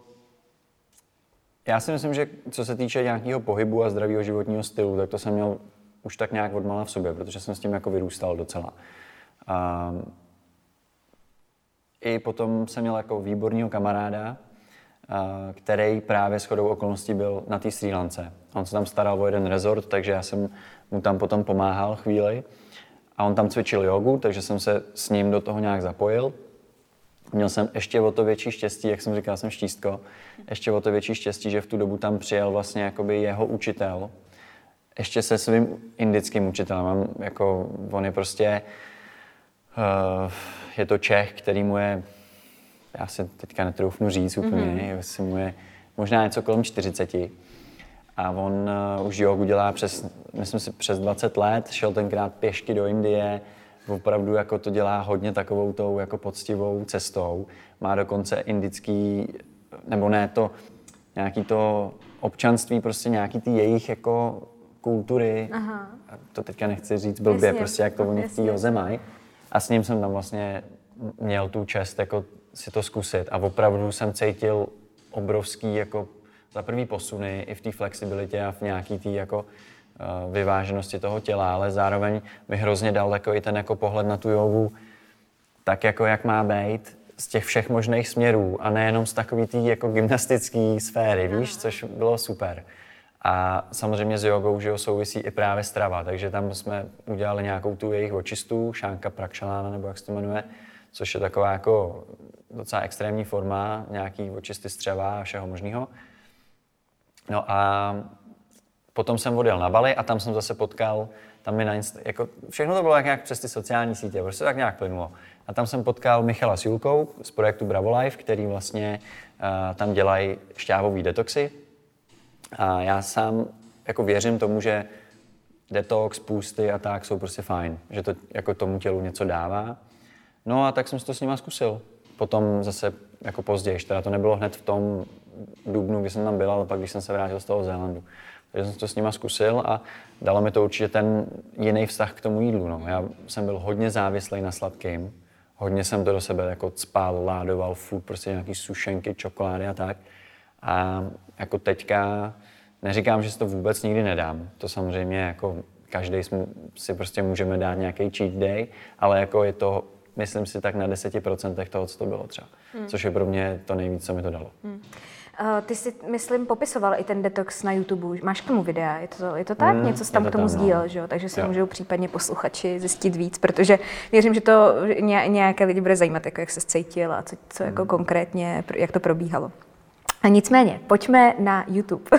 já si myslím, že co se týče nějakého pohybu a zdravého životního stylu, tak to jsem měl už tak nějak odmala v sobě, protože jsem s tím jako vyrůstal docela. A I potom jsem měl jako výborného kamaráda, který právě s chodou okolností byl na té Sri Lance. On se tam staral o jeden rezort, takže já jsem mu tam potom pomáhal chvíli. A on tam cvičil jogu, takže jsem se s ním do toho nějak zapojil. Měl jsem ještě o to větší štěstí, jak jsem říkal, jsem štístko, ještě o to větší štěstí, že v tu dobu tam přijel vlastně jakoby jeho učitel, ještě se svým indickým učitelem. Mám, jako, on je prostě, uh, je to Čech, který mu je, já si teďka netroufnu říct úplně, mm-hmm. jestli mu je možná něco kolem 40. A on uh, už jogu dělá přes, myslím si, přes 20 let, šel tenkrát pěšky do Indie, opravdu jako to dělá hodně takovou tou jako poctivou cestou. Má dokonce indický, nebo ne to, nějaký to občanství, prostě nějaký ty jejich jako kultury. Aha. To teďka nechci říct blbě, Jasně, prostě jak to oni v té mají. A s ním jsem tam vlastně měl tu čest jako si to zkusit. A opravdu jsem cítil obrovský jako za prvý posuny i v té flexibilitě a v nějaký té jako uh, vyváženosti toho těla, ale zároveň mi hrozně dal takový ten jako pohled na tu jogu, tak jako jak má být, z těch všech možných směrů a nejenom z takový té jako gymnastické sféry, víš, což bylo super. A samozřejmě s jogou, že jo, souvisí i právě strava, takže tam jsme udělali nějakou tu jejich očistu, šánka prakšalána, nebo jak se to jmenuje, což je taková jako docela extrémní forma nějaký očisty střeva a všeho možného. No a potom jsem odjel na Bali a tam jsem zase potkal, tam mi na Insta, jako všechno to bylo jak nějak přes ty sociální sítě, prostě tak nějak plynulo. A tam jsem potkal Michala s Julkou z projektu Bravo Life, který vlastně uh, tam dělají šťávový detoxy. A já sám jako věřím tomu, že detox, půsty a tak jsou prostě fajn, že to jako tomu tělu něco dává. No a tak jsem si to s nima zkusil. Potom zase jako později, teda to nebylo hned v tom dubnu, kdy jsem tam byl, ale pak když jsem se vrátil z toho Zélandu. Takže jsem to s nima zkusil a dalo mi to určitě ten jiný vztah k tomu jídlu. No. Já jsem byl hodně závislý na sladkým, hodně jsem to do sebe jako cpal, ládoval food, prostě nějaký sušenky, čokolády a tak. A jako teďka neříkám, že si to vůbec nikdy nedám. To samozřejmě jako každý si prostě můžeme dát nějaký cheat day, ale jako je to, myslím si, tak na 10% toho, co to bylo třeba. Hmm. Což je pro mě to nejvíc, co mi to dalo. Hmm. Uh, ty jsi, myslím, popisoval i ten detox na YouTube. Máš k tomu videa, je to, je to tak? Mm, Něco jsi tam je k to tomu tam, no. sdílel, že jo? Takže si Jo. můžou případně posluchači zjistit víc, protože věřím, že to ně, nějaké lidi bude zajímat, jako jak se cítil a co, co jako konkrétně, jak to probíhalo. A nicméně, pojďme na YouTube. uh,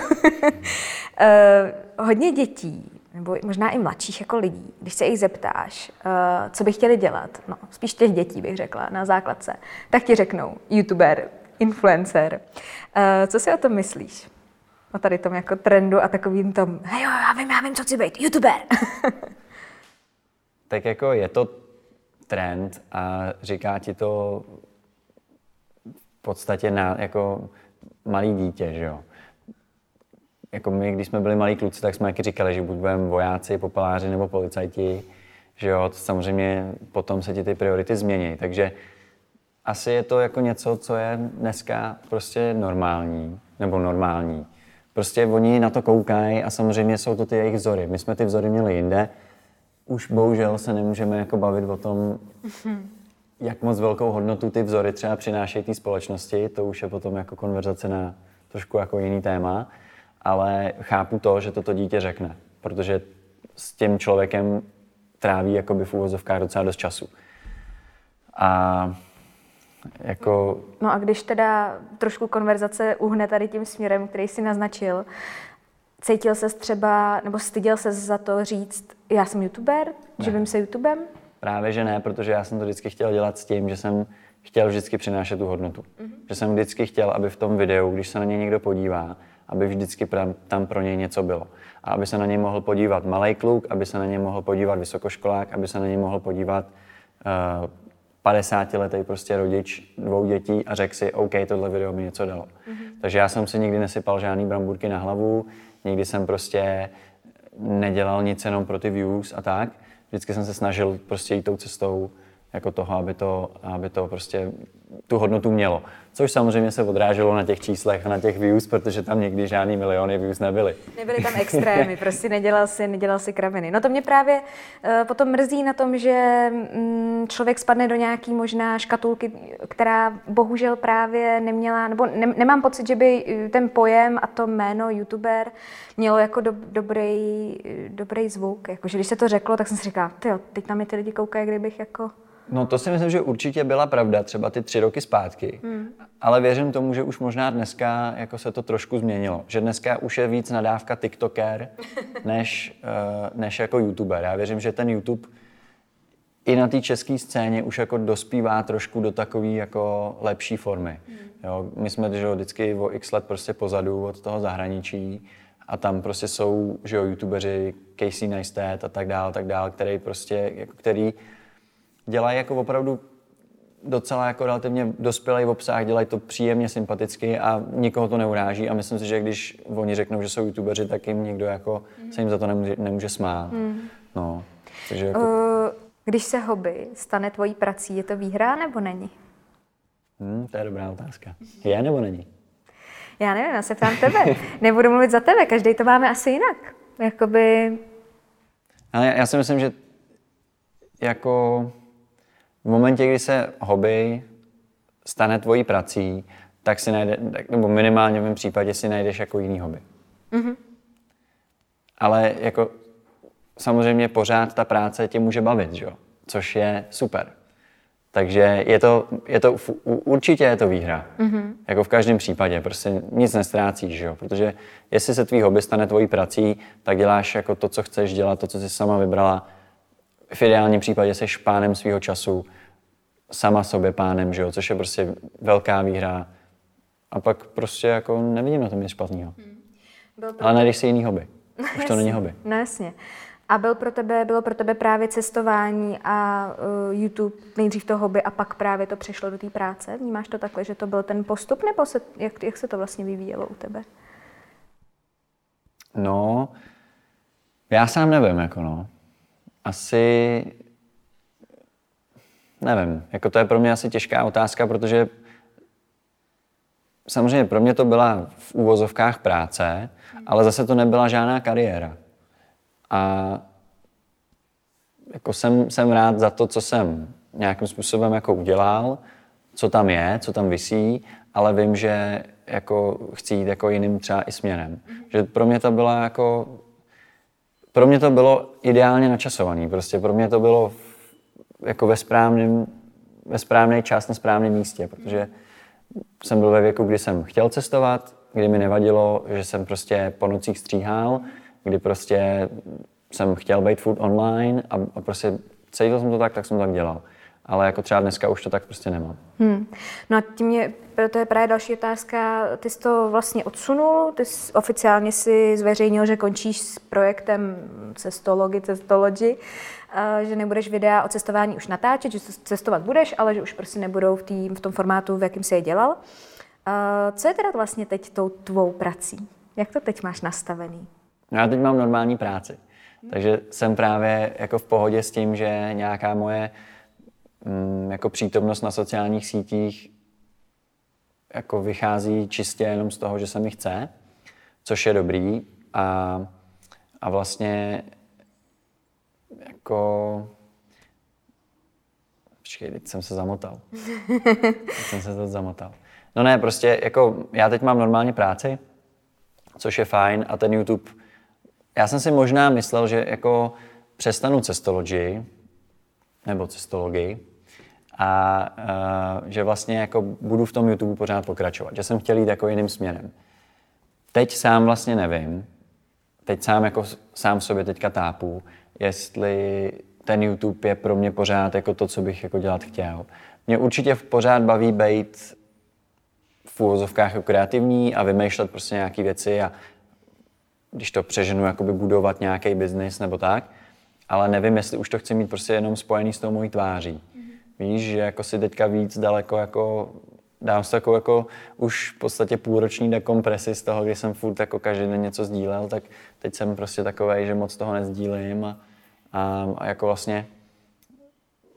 hodně dětí, nebo možná i mladších jako lidí, když se jich zeptáš, uh, co by chtěli dělat, no spíš těch dětí bych řekla na základce, tak ti řeknou youtuber, influencer. Uh, co si o tom myslíš? O tady tom jako trendu a takovým tom, hej jo, já vím, já vím, co chci být, youtuber. Tak jako je to trend a říká ti to v podstatě na, jako malý dítě, že jo. Jako my, když jsme byli malí kluci, tak jsme taky říkali, že buď budeme vojáci, popeláři nebo policajti, že jo, to samozřejmě potom se ti ty priority změní, takže asi je to jako něco, co je dneska prostě normální, nebo normální. Prostě oni na to koukají a samozřejmě jsou to ty jejich vzory. My jsme ty vzory měli jinde, už bohužel se nemůžeme jako bavit o tom, jak moc velkou hodnotu ty vzory třeba přinášejí té společnosti. To už je potom jako konverzace na trošku jako jiný téma, ale chápu to, že toto dítě řekne, protože s tím člověkem tráví jakoby v úvozovkách docela dost času. A jako No a když teda trošku konverzace uhne tady tím směrem, který si naznačil, cítil ses třeba, nebo styděl se za to říct, já jsem youtuber, živím se youtubem? Právě, že ne, protože já jsem to vždycky chtěl dělat s tím, že jsem chtěl vždycky přinášet tu hodnotu. Mm-hmm. Že jsem vždycky chtěl, aby v tom videu, když se na něj někdo podívá, aby vždycky tam pro něj něco bylo. A aby se na něj mohl podívat malý kluk, aby se na něj mohl podívat vysokoškolák, aby se na něj mohl podívat uh, 50-letý prostě rodič dvou dětí a řekl si, OK, tohle video mi něco dalo. Mm-hmm. Takže já jsem si nikdy nesypal žádný bramburky na hlavu, nikdy jsem prostě nedělal nic jenom pro ty views a tak. Vždycky jsem se snažil prostě jít tou cestou jako toho, aby to, aby to prostě tu hodnotu mělo. Což samozřejmě se odráželo na těch číslech a na těch views, protože tam někdy žádný miliony views nebyly. Nebyly tam extrémy, prostě nedělal si, nedělal si kraviny. No to mě právě uh, potom mrzí na tom, že um, člověk spadne do nějaký možná škatulky, která bohužel právě neměla, nebo ne, nemám pocit, že by eh, ten pojem a to jméno youtuber mělo jako do, dobrý, dobrý zvuk. Jakože když se to řeklo, tak jsem si říkala, teď tam je ty lidi koukají, kdybych jako No to si myslím, že určitě byla pravda, třeba ty tři roky zpátky. Hmm. Ale věřím tomu, že už možná dneska jako se to trošku změnilo. Že dneska už je víc nadávka TikToker, než, uh, než jako YouTuber. Já věřím, že ten YouTube i na té české scéně už jako dospívá trošku do takové jako lepší formy. Hmm. Jo, my jsme že vždycky o x let prostě pozadu od toho zahraničí a tam prostě jsou že jo, youtubeři Casey Neistat a tak dál, tak dál, který prostě, jako, který dělají jako opravdu docela jako relativně dospělý v obsah, dělají to příjemně, sympaticky a nikoho to neuráží a myslím si, že když oni řeknou, že jsou youtubeři, tak jim nikdo jako mm. se jim za to nemůže, nemůže smát. Mm. No, takže jako... uh, když se hobby stane tvojí prací, je to výhra nebo není? Hmm, to je dobrá otázka. Je nebo není? Já nevím, já se ptám tebe. Nebudu mluvit za tebe, každý to máme asi jinak. Jakoby... Ale já si myslím, že jako v momentě, kdy se hobby stane tvojí prací, tak si najde, nebo minimálně v mém případě si najdeš jako jiný hobby. Mm-hmm. Ale jako samozřejmě pořád ta práce tě může bavit, že? což je super. Takže je to, je to, určitě je to výhra. Mm-hmm. Jako v každém případě, prostě nic nestrácíš, že? protože jestli se tvý hobby stane tvojí prací, tak děláš jako to, co chceš dělat, to, co jsi sama vybrala v ideálním případě jsi pánem svého času, sama sobě pánem, že jo? což je prostě velká výhra. A pak prostě jako nevidím na tom nic špatného. Hmm. Ale najdeš si jiný hobby. Už to není hobby. No jasně. A byl pro tebe, bylo pro tebe právě cestování a uh, YouTube nejdřív to hobby a pak právě to přešlo do té práce? Vnímáš to takhle, že to byl ten postup, nebo se, jak, jak se to vlastně vyvíjelo u tebe? No, já sám nevím, jako no asi nevím, jako to je pro mě asi těžká otázka, protože samozřejmě pro mě to byla v úvozovkách práce, ale zase to nebyla žádná kariéra. A jako jsem, jsem rád za to, co jsem nějakým způsobem jako udělal, co tam je, co tam visí, ale vím, že jako chci jít jako jiným třeba i směrem. Že pro mě to byla jako pro mě to bylo ideálně načasované. Prostě pro mě to bylo jako ve správném, ve správný čas na správném místě, protože jsem byl ve věku, kdy jsem chtěl cestovat, kdy mi nevadilo, že jsem prostě po nocích stříhal, kdy prostě jsem chtěl být food online a, a prostě cítil jsem to tak, tak jsem to tak dělal ale jako třeba dneska už to tak prostě nemám. Hmm. No a tím je, to je právě další otázka, ty jsi to vlastně odsunul, ty jsi, oficiálně si zveřejnil, že končíš s projektem Cestology, Cestology, že nebudeš videa o cestování už natáčet, že cestovat budeš, ale že už prostě nebudou v, tý, v tom formátu, v jakém si je dělal. Co je teda vlastně teď tou tvou prací? Jak to teď máš nastavený? Já teď mám normální práci, takže jsem právě jako v pohodě s tím, že nějaká moje Mm, jako přítomnost na sociálních sítích jako vychází čistě jenom z toho, že se mi chce, což je dobrý a, a vlastně jako Počkej, teď jsem se zamotal. teď jsem se to zamotal. No ne, prostě jako já teď mám normálně práci, což je fajn a ten YouTube, já jsem si možná myslel, že jako přestanu cestologii, nebo cestologii, a uh, že vlastně jako budu v tom YouTube pořád pokračovat, že jsem chtěl jít jako jiným směrem. Teď sám vlastně nevím, teď sám jako sám sobě teďka tápu, jestli ten YouTube je pro mě pořád jako to, co bych jako dělat chtěl. Mě určitě pořád baví být v úvozovkách jako kreativní a vymýšlet prostě nějaké věci a když to přeženu, jakoby budovat nějaký biznis nebo tak, ale nevím, jestli už to chci mít prostě jenom spojený s tou mojí tváří. Víš, že jako si teďka víc daleko jako dám si takovou jako už v podstatě půlroční dekompresi z toho, kdy jsem furt jako každý den něco sdílel, tak teď jsem prostě takový, že moc toho nezdílím a, a, a jako vlastně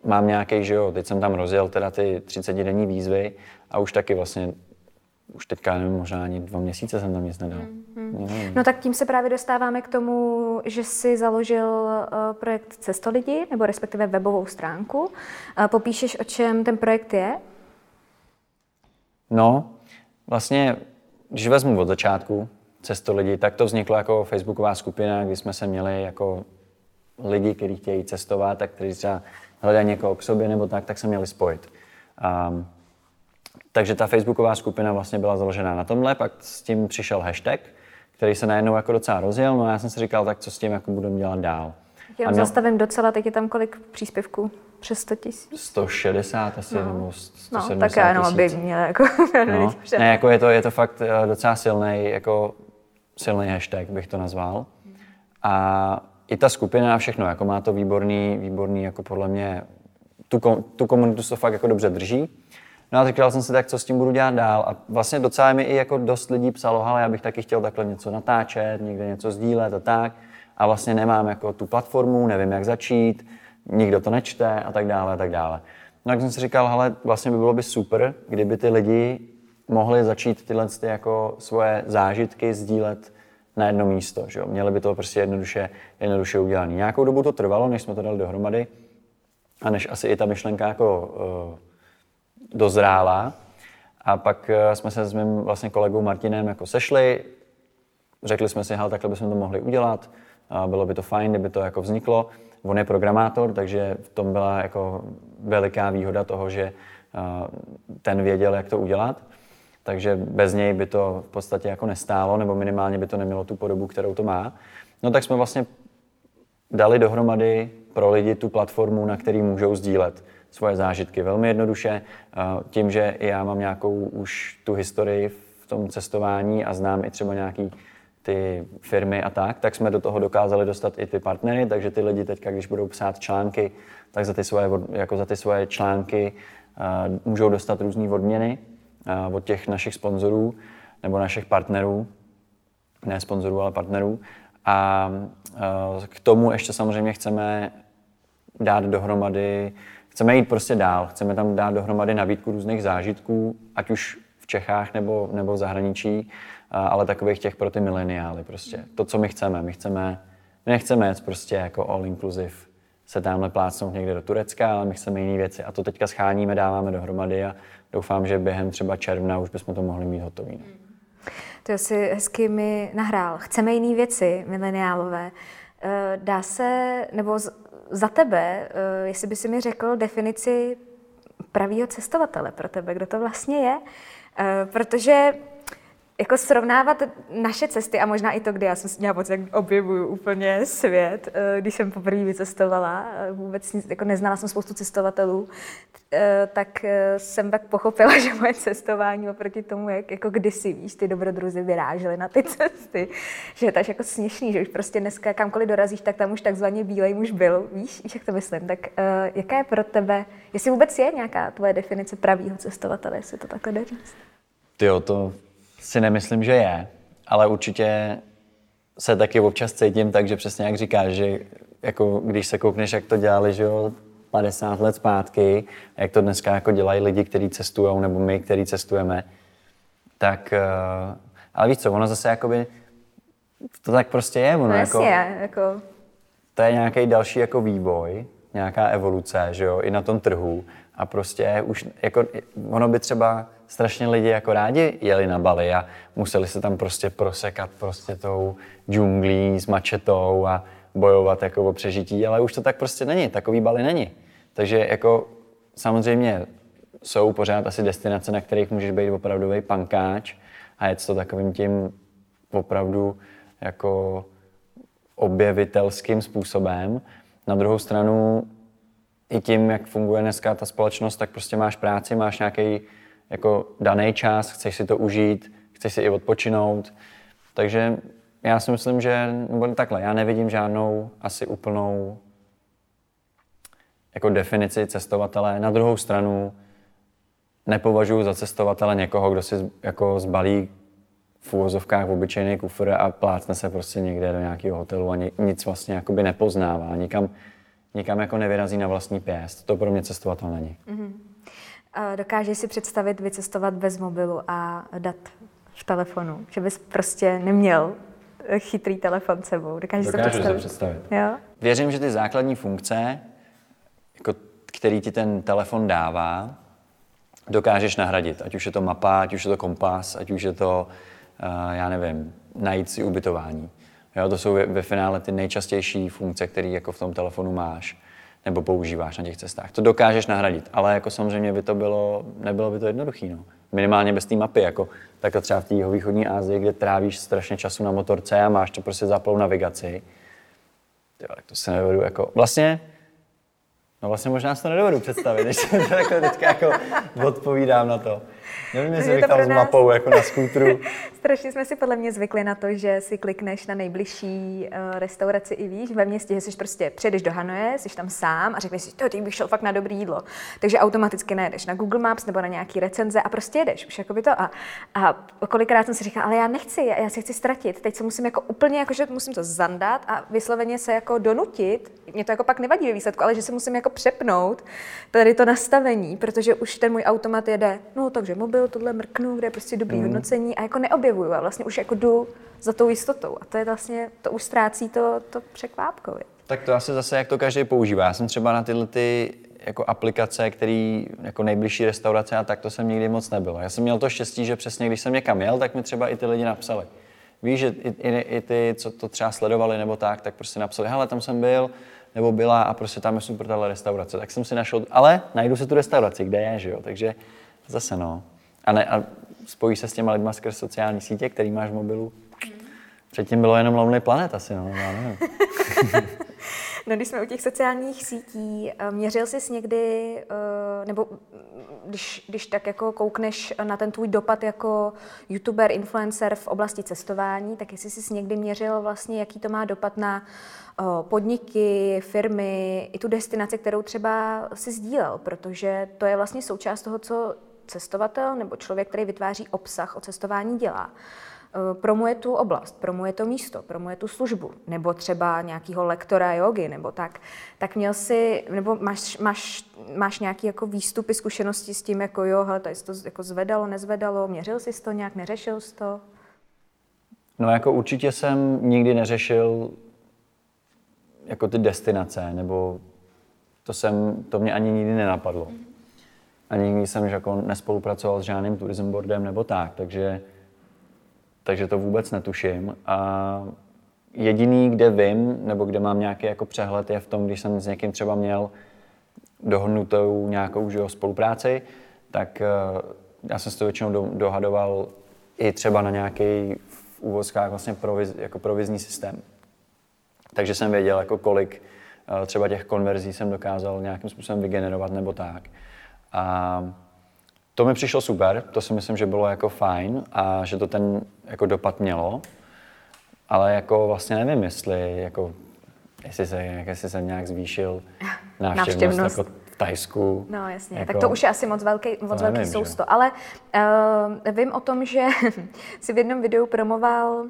mám nějaký, že jo, teď jsem tam rozjel teda ty 30 denní výzvy a už taky vlastně, už teďka nevím, možná ani dva měsíce jsem tam nic nedal. Mm. No tak tím se právě dostáváme k tomu, že jsi založil eh, projekt Cestolidi, nebo respektive webovou stránku. Eh, Popíšeš, o čem ten projekt je? No, vlastně, když vezmu od začátku cesto lidi, tak to vzniklo jako facebooková skupina, kdy jsme se měli jako lidi, kteří chtějí cestovat, tak kteří třeba hledají někoho k sobě nebo tak, tak se měli spojit. Um, takže ta facebooková skupina vlastně byla založená na tomhle, pak s tím přišel hashtag, který se najednou jako docela rozjel, no a já jsem si říkal, tak co s tím jako budeme dělat dál. Jenom měl- zastavím docela, teď je tam kolik příspěvků? Přes 100 tisíc? 160 asi, no. nebo 170 No, tak já jenom, aby měla jako... No, ne, jako je to, je to fakt eh, docela silný, jako silný hashtag bych to nazval. A i ta skupina a všechno, jako má to výborný, výborný, jako podle mě, tu, tu komunitu se to fakt jako dobře drží. No a říkal jsem si tak, co s tím budu dělat dál. A vlastně docela mi i jako dost lidí psalo, ale já bych taky chtěl takhle něco natáčet, někde něco sdílet a tak. A vlastně nemám jako tu platformu, nevím, jak začít, nikdo to nečte a tak dále a tak dále. No tak jsem si říkal, hele, vlastně by bylo by super, kdyby ty lidi mohli začít tyhle ty jako svoje zážitky sdílet na jedno místo. Že jo? Měli by to prostě jednoduše, jednoduše udělané. Nějakou dobu to trvalo, než jsme to dali dohromady a než asi i ta myšlenka jako uh, dozrála. A pak uh, jsme se s mým vlastně kolegou Martinem jako sešli, řekli jsme si, hele, takhle bychom to mohli udělat, bylo by to fajn, kdyby to jako vzniklo. On je programátor, takže v tom byla jako veliká výhoda toho, že a, ten věděl, jak to udělat. Takže bez něj by to v podstatě jako nestálo, nebo minimálně by to nemělo tu podobu, kterou to má. No tak jsme vlastně dali dohromady pro lidi tu platformu, na který můžou sdílet svoje zážitky. Velmi jednoduše, a tím, že i já mám nějakou už tu historii v tom cestování a znám i třeba nějaký ty firmy a tak, tak jsme do toho dokázali dostat i ty partnery, takže ty lidi teďka, když budou psát články, tak za ty svoje, jako za ty svoje články uh, můžou dostat různé odměny uh, od těch našich sponzorů nebo našich partnerů, ne sponzorů, ale partnerů. A k tomu ještě samozřejmě chceme dát dohromady, chceme jít prostě dál, chceme tam dát dohromady nabídku různých zážitků, ať už v Čechách nebo, nebo v zahraničí, ale takových těch pro ty mileniály prostě. To, co my chceme, my chceme, my nechceme jet prostě jako all inclusive se tamhle plácnout někde do Turecka, ale my chceme jiné věci a to teďka scháníme, dáváme dohromady a doufám, že během třeba června už bychom to mohli mít hotový. No. To si hezky mi nahrál. Chceme jiné věci, mileniálové. Eh, Dá se, nebo za tebe, eh, jestli by si mi řekl definici pravýho cestovatele pro tebe, kdo to vlastně je? Eh, Protože jako srovnávat naše cesty a možná i to, kdy já jsem měla pocit, jak objevuju úplně svět, eh, když jsem poprvé vycestovala, eh, vůbec jako neznala jsem spoustu cestovatelů, eh, tak jsem tak pochopila, že moje cestování oproti tomu, jak jako kdysi, víš, ty dobrodruzi vyrážely na ty cesty, že je to jako směšný, že už prostě dneska kamkoliv dorazíš, tak tam už takzvaně bílej muž byl, víš, víš, jak to myslím. Tak jaká je pro tebe, jestli vůbec je nějaká tvoje definice pravýho cestovatele, jestli to takhle jde říct? Tyjo, to si nemyslím, že je, ale určitě se taky občas cítím tak, že přesně jak říkáš, že jako když se koukneš, jak to dělali, že jo, 50 let zpátky, jak to dneska jako dělají lidi, kteří cestují, nebo my, kteří cestujeme, tak, eh, ale víš co, ono zase jakoby, to tak prostě je, ono No jako, jasně, jako to je nějaký další jako vývoj, nějaká evoluce, že jo, i na tom trhu. A prostě už, jako, ono by třeba strašně lidi jako rádi jeli na Bali a museli se tam prostě prosekat prostě tou džunglí s mačetou a bojovat jako o přežití, ale už to tak prostě není, takový Bali není. Takže jako samozřejmě jsou pořád asi destinace, na kterých můžeš být opravdový pankáč a jet to takovým tím opravdu jako objevitelským způsobem. Na druhou stranu i tím, jak funguje dneska ta společnost, tak prostě máš práci, máš nějaký jako daný čas, chceš si to užít, chceš si i odpočinout. Takže já si myslím, že, nebo takhle, já nevidím žádnou asi úplnou jako definici cestovatele. Na druhou stranu nepovažuji za cestovatele někoho, kdo si jako zbalí v úvozovkách obyčejný kufr a plácne se prostě někde do nějakého hotelu a nic vlastně jakoby nepoznává, nikam, nikam jako nevyrazí na vlastní pěst. To pro mě cestovatel není. Mm-hmm. Dokážeš si představit vycestovat bez mobilu a dat v telefonu? Že bys prostě neměl chytrý telefon sebou. Dokážeš si to představit? Si představit. Jo? Věřím, že ty základní funkce, jako, který ti ten telefon dává, dokážeš nahradit. Ať už je to mapa, ať už je to kompas, ať už je to, uh, já nevím, najít si ubytování. Jo, to jsou ve, ve finále ty nejčastější funkce, které jako v tom telefonu máš nebo používáš na těch cestách. To dokážeš nahradit, ale jako samozřejmě by to bylo, nebylo by to jednoduché. No. Minimálně bez té mapy, jako tak třeba v té východní Asii, kde trávíš strašně času na motorce a máš to prostě zaplou navigaci. Jo, tak to se nedovedu jako... Vlastně No vlastně možná si to nedovedu představit, když se takhle teďka jako odpovídám na to. Nevím, jestli bych tam s mapou jako na skútru. Strašně jsme si podle mě zvykli na to, že si klikneš na nejbližší uh, restauraci i víš ve městě, že jsi prostě přijedeš do Hanoje, jsi tam sám a řekneš si, to bych šel fakt na dobrý jídlo. Takže automaticky najedeš na Google Maps nebo na nějaký recenze a prostě jedeš už jako by to. A, a kolikrát jsem si říkala, ale já nechci, já, já si chci ztratit. Teď se musím jako úplně, jako, že musím to zandat a vysloveně se jako donutit. Mě to jako pak nevadí ve výsledku, ale že se musím jako přepnout tady to nastavení, protože už ten můj automat jede, no takže mobil, tohle mrknu, kde je prostě dobrý mm. hodnocení a jako neobjevuju a vlastně už jako jdu za tou jistotou. A to je vlastně, to už ztrácí to, to překvápkově. Tak to asi zase, jak to každý používá. Já jsem třeba na tyhle ty jako aplikace, který jako nejbližší restaurace a tak to jsem nikdy moc nebyl. Já jsem měl to štěstí, že přesně když jsem někam jel, tak mi třeba i ty lidi napsali. Víš, že i, i, i ty, co to třeba sledovali nebo tak, tak prostě napsali, hele, tam jsem byl, nebo byla a prostě tam je super tahle restaurace. Tak jsem si našel, ale najdu si tu restauraci, kde je, že jo. Takže zase no. A, ne, a spojí se s těma lidma skrz sociální sítě, který máš v mobilu. Předtím bylo jenom Lonely Planet asi, no, já nevím. no, když jsme u těch sociálních sítí, eh, měřil jsi někdy, eh, nebo když, když tak jako koukneš na ten tvůj dopad jako youtuber, influencer v oblasti cestování, tak jestli jsi někdy měřil vlastně, jaký to má dopad na eh, podniky, firmy, i tu destinaci, kterou třeba si sdílel, protože to je vlastně součást toho, co cestovatel nebo člověk, který vytváří obsah o cestování dělá, eh, promuje tu oblast, promuje to místo, promuje tu službu, nebo třeba nějakého lektora jogy, nebo tak, tak měl si, nebo máš, máš, máš nějaký jako výstupy, zkušenosti s tím, jako jo, hele, tady to jako zvedalo, nezvedalo, měřil jsi to nějak, neřešil jsi to? No jako určitě jsem nikdy neřešil jako ty destinace, nebo to, jsem, to mě ani nikdy nenapadlo. Mm a nikdy jsem jako nespolupracoval s žádným tourism boardem nebo tak, takže, takže to vůbec netuším. A jediný, kde vím, nebo kde mám nějaký jako přehled, je v tom, když jsem s někým třeba měl dohodnutou nějakou že jo, spolupráci, tak uh, já jsem si to většinou do, dohadoval i třeba na nějaký v úvozkách vlastně proviz, jako provizní systém. Takže jsem věděl, jako kolik uh, třeba těch konverzí jsem dokázal nějakým způsobem vygenerovat nebo tak. A to mi přišlo super, to si myslím, že bylo jako fajn a že to ten jako dopad mělo. Ale jako vlastně nevím, jestli jako jestli se, jestli jsem nějak zvýšil návštěvnost, návštěvnost. jako v Tajsku. No jasně, jako, tak to už je asi moc velký, moc velký nevím, sousto. Že? Ale uh, vím o tom, že si v jednom videu promoval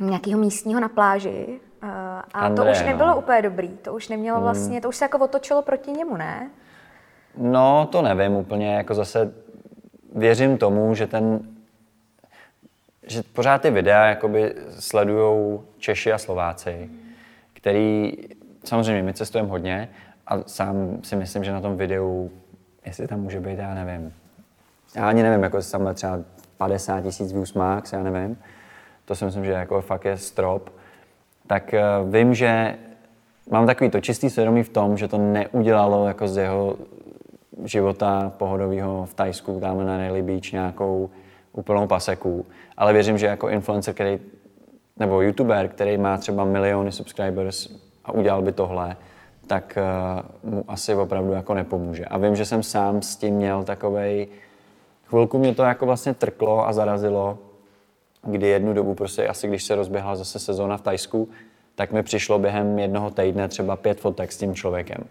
nějakého místního na pláži uh, a André, to už nebylo no. úplně dobrý. To už nemělo hmm. vlastně, to už se jako otočilo proti němu, ne? No, to nevím úplně, jako zase věřím tomu, že ten, že pořád ty videa jakoby sledujou Češi a Slováci, který, samozřejmě my cestujeme hodně a sám si myslím, že na tom videu, jestli tam může být, já nevím, já ani nevím, jako tam třeba 50 tisíc views max, já nevím, to si myslím, že jako fakt je strop, tak uh, vím, že mám takový to čistý svědomí v tom, že to neudělalo jako z jeho života pohodového v Tajsku, tam na Nelly Beach nějakou úplnou paseku. Ale věřím, že jako influencer, který nebo youtuber, který má třeba miliony subscribers a udělal by tohle, tak uh, mu asi opravdu jako nepomůže. A vím, že jsem sám s tím měl takovej, chvilku mě to jako vlastně trklo a zarazilo, kdy jednu dobu prostě asi když se rozběhla zase sezóna v Tajsku, tak mi přišlo během jednoho týdne třeba pět fotek s tím člověkem.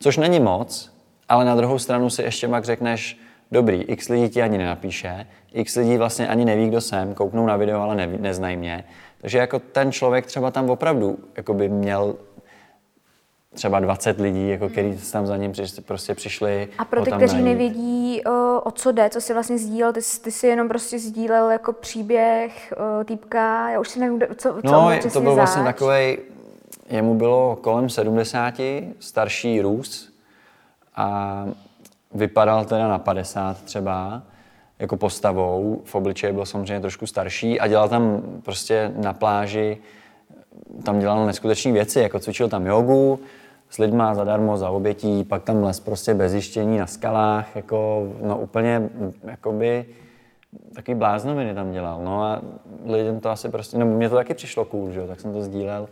Což není moc, ale na druhou stranu si ještě pak řekneš, dobrý, x lidí ti ani nenapíše, x lidí vlastně ani neví, kdo jsem, kouknou na video, ale neví, neznají mě. Takže jako ten člověk třeba tam opravdu jako by měl třeba 20 lidí, jako který tam za ním prostě přišli. A pro ty, kteří najít. nevědí, o, co jde, co si vlastně sdílel, ty, ty si jenom prostě sdílel jako příběh týpka, já už si nevím, co, co No, to byl vlastně takový, jemu bylo kolem 70, starší Rus a vypadal teda na 50 třeba, jako postavou, v obličeji byl samozřejmě trošku starší a dělal tam prostě na pláži, tam dělal neskutečné věci, jako cvičil tam jogu, s lidma zadarmo, za obětí, pak tam les prostě bez zjištění na skalách, jako, no úplně, jakoby, takový bláznoviny tam dělal, no a lidem to asi prostě, no mně to taky přišlo cool, že jo, tak jsem to sdílel.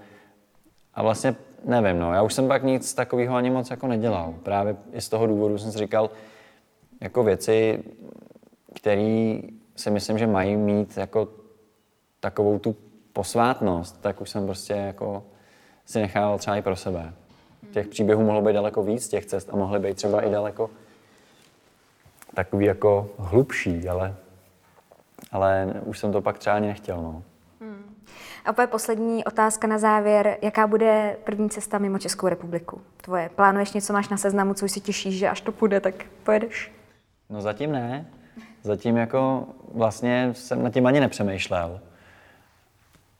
A vlastně nevím, no, já už jsem pak nic takového ani moc jako nedělal. Právě i z toho důvodu jsem si říkal, jako věci, které si myslím, že mají mít jako takovou tu posvátnost, tak už jsem prostě jako si nechával třeba i pro sebe. Těch příběhů mohlo být daleko víc, těch cest a mohly být třeba i daleko takový jako hlubší, ale, ale už jsem to pak třeba ani nechtěl. No. A úplně poslední otázka na závěr. Jaká bude první cesta mimo Českou republiku? Tvoje. Plánuješ něco, máš na seznamu, co už si těšíš, že až to půjde, tak pojedeš? No zatím ne. Zatím jako vlastně jsem na tím ani nepřemýšlel.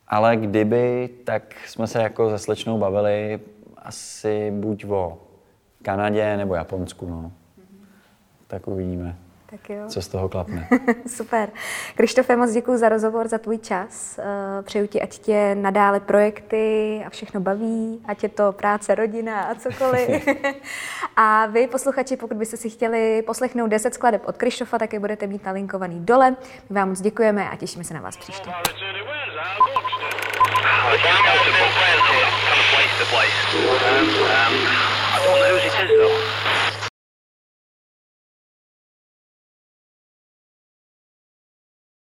Ale kdyby, tak jsme se jako se slečnou bavili asi buď o Kanadě nebo Japonsku. No. Tak uvidíme. Tak jo. Co z toho klapne. Super. Krištofe, moc děkuji za rozhovor, za tvůj čas. Eh, přeju ti, ať tě nadále projekty a všechno baví, ať je to práce, rodina a cokoliv. a vy, posluchači, pokud byste si chtěli poslechnout 10 skladeb od Krištofa, tak je budete mít nalinkovaný dole. My vám moc děkujeme a těšíme se na vás příště. Um, um,